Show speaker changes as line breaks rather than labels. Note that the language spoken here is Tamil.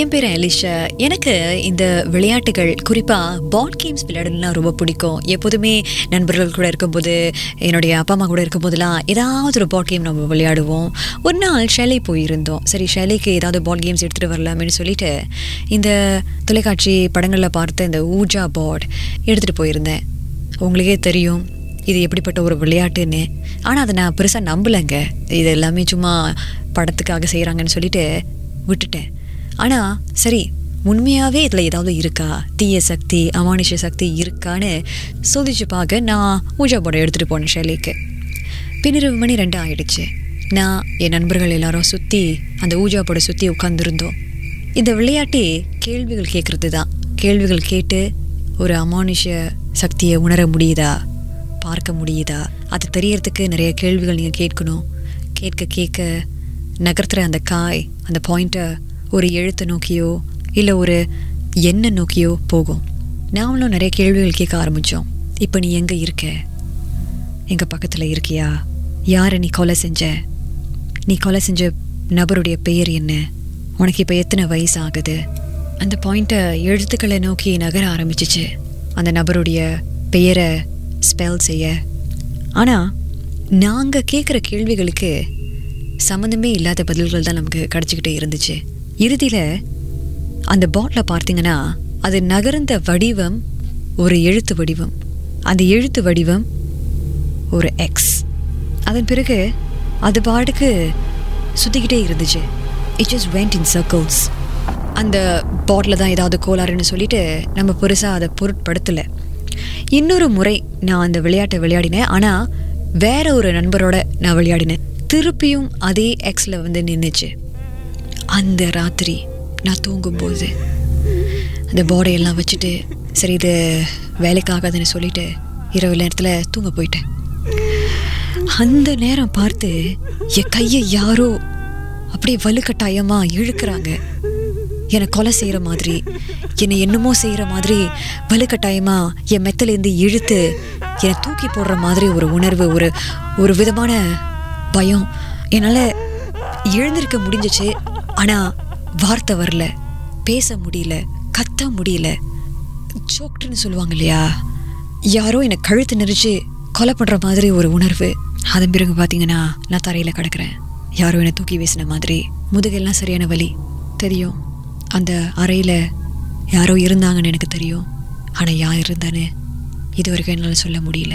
என் பேர் அலிஷா. எனக்கு இந்த விளையாட்டுகள் குறிப்பாக பாட் கேம்ஸ் விளையாடணும்னா ரொம்ப பிடிக்கும். எப்போதுமே நண்பர்கள் கூட இருக்கும்போது என்னுடைய அப்பா அம்மா கூட இருக்கும்போதெல்லாம் ஏதாவது ஒரு பாட் கேம் நம்ம விளையாடுவோம். ஒரு நாள் ஷெலை போயிருந்தோம். சரி ஷெலைக்கு ஏதாவது பாட் கேம்ஸ் எடுத்துகிட்டு வரலாமேன்னு சொல்லிட்டு இந்த தொலைக்காட்சி படங்களில் பார்த்த இந்த ஊஜா பாட் எடுத்துகிட்டு போயிருந்தேன். உங்களுக்கே தெரியும் இது எப்படிப்பட்ட ஒரு விளையாட்டுன்னு. ஆனால் அதை நான் பெருசாக நம்பலைங்க. இது எல்லாமே சும்மா படத்துக்காக செய்கிறாங்கன்னு சொல்லிட்டு விட்டுட்டேன். ஆனால் சரி உண்மையாகவே இதில் ஏதாவது இருக்கா? தீய சக்தி அமானுஷ சக்தி இருக்கான்னு சோதிச்சு பார்க்க நான் ஊஜா போட எடுத்துகிட்டு போனேன் ஷெலிக்கு. பின்னிரவு மணி ரெண்டு ஆயிடுச்சு. நான் என் நண்பர்கள் எல்லாரும் சுற்றி அந்த ஊஜா போட சுற்றி உட்காந்துருந்தோம் இந்த விளையாட்டே கேள்விகள் கேட்குறது தான் கேள்விகள் கேட்டு ஒரு அமானுஷ சக்தியை உணர முடியுதா? பார்க்க முடியுதா? அது தெரியறதுக்கு நிறைய கேள்விகள் நீங்கள் கேட்கணும். கேட்க கேட்க நகர்த்துற அந்த காய் அந்த பாயிண்ட்டை ஒரு எழுத்தை நோக்கியோ இல்லை ஒரு எண்ணை நோக்கியோ போகும். நாமளும் நிறைய கேள்விகள் கேட்க ஆரம்பித்தோம் இப்போ நீ எங்கே இருக்க? எங்கள் பக்கத்தில் இருக்கியா? யாரை நீ கொலை செஞ்ச? நீ கொலை செஞ்ச நபருடைய பெயர் என்ன? உனக்கு இப்போ எத்தனை வயசு ஆகுது? அந்த பாயிண்ட்டை எழுத்துக்களை நோக்கி நகர ஆரம்பிச்சிச்சு. அந்த நபருடைய பெயரை ஸ்பெல் செய்ய. ஆனால் நாங்கள் கேட்குற கேள்விகளுக்கு சம்மந்தமே இல்லாத பதில்கள் தான் நமக்கு கிடச்சிக்கிட்டே இருந்துச்சு. இறுதியில் அந்த பாட்டில் பார்த்தீங்கன்னா அது நகர்ந்த வடிவம் ஒரு எழுத்து வடிவம். அந்த எழுத்து வடிவம் ஒரு எக்ஸ் அதன் பிறகு அது பாட்டுக்கு சுற்றிக்கிட்டே இருந்துச்சு. It just went in circles அந்த பாட்டில் தான் ஏதாவது கோளாறுன்னு சொல்லிட்டு நம்ம பெருசாக அதை பொருட்படுத்தலை. இன்னொரு முறை நான் அந்த விளையாட்டை விளையாடினேன். ஆனால் வேற ஒரு நண்பரோட நான் விளையாடினேன். திருப்பியும் அதே எக்ஸில் வந்து நின்றுச்சு அந்த ராத்திரி நான் தூங்கும்போது அந்த பாடையெல்லாம் வச்சுட்டு சரி இது வேலைக்காகாதுன்னு சொல்லிட்டு இரவு நேரத்தில் தூங்க போயிட்டேன். அந்த நேரம் பார்த்து என் கையை யாரோ அப்படியே வலுக்கட்டாயமாக இழுக்கிறாங்க. என்னை கொலை செய்கிற மாதிரி என்னை என்னமோ செய்கிற மாதிரி வலுக்கட்டாயமாக என் மெத்தலேருந்து இழுத்து என்னை தூக்கி போடுற மாதிரி ஒரு உணர்வு ஒரு ஒரு விதமான பயம். என்னால் எழுந்திருக்க முடிஞ்சிச்சு. ஆனால் வார்த்தை வரல. பேச முடியல. கத்த முடியல. சோக்டுன்னு சொல்லுவாங்க இல்லையா? யாரோ என்னை கழுத்து நெரிச்சு கொலை பண்ணுற மாதிரி ஒரு உணர்வு. அதன் பிறகு பார்த்தீங்கன்னா நான் தரையில் கிடக்கிறேன். யாரோ என்னை தூக்கி வீசின மாதிரி. முதுகெல்லாம் சரியான வலி. தெரியும். அந்த அறையில் யாரோ இருந்தாங்கன்னு எனக்கு தெரியும். ஆனால் யார் இருந்தான்னு இது வரைக்கும் என்னால் சொல்ல முடியல.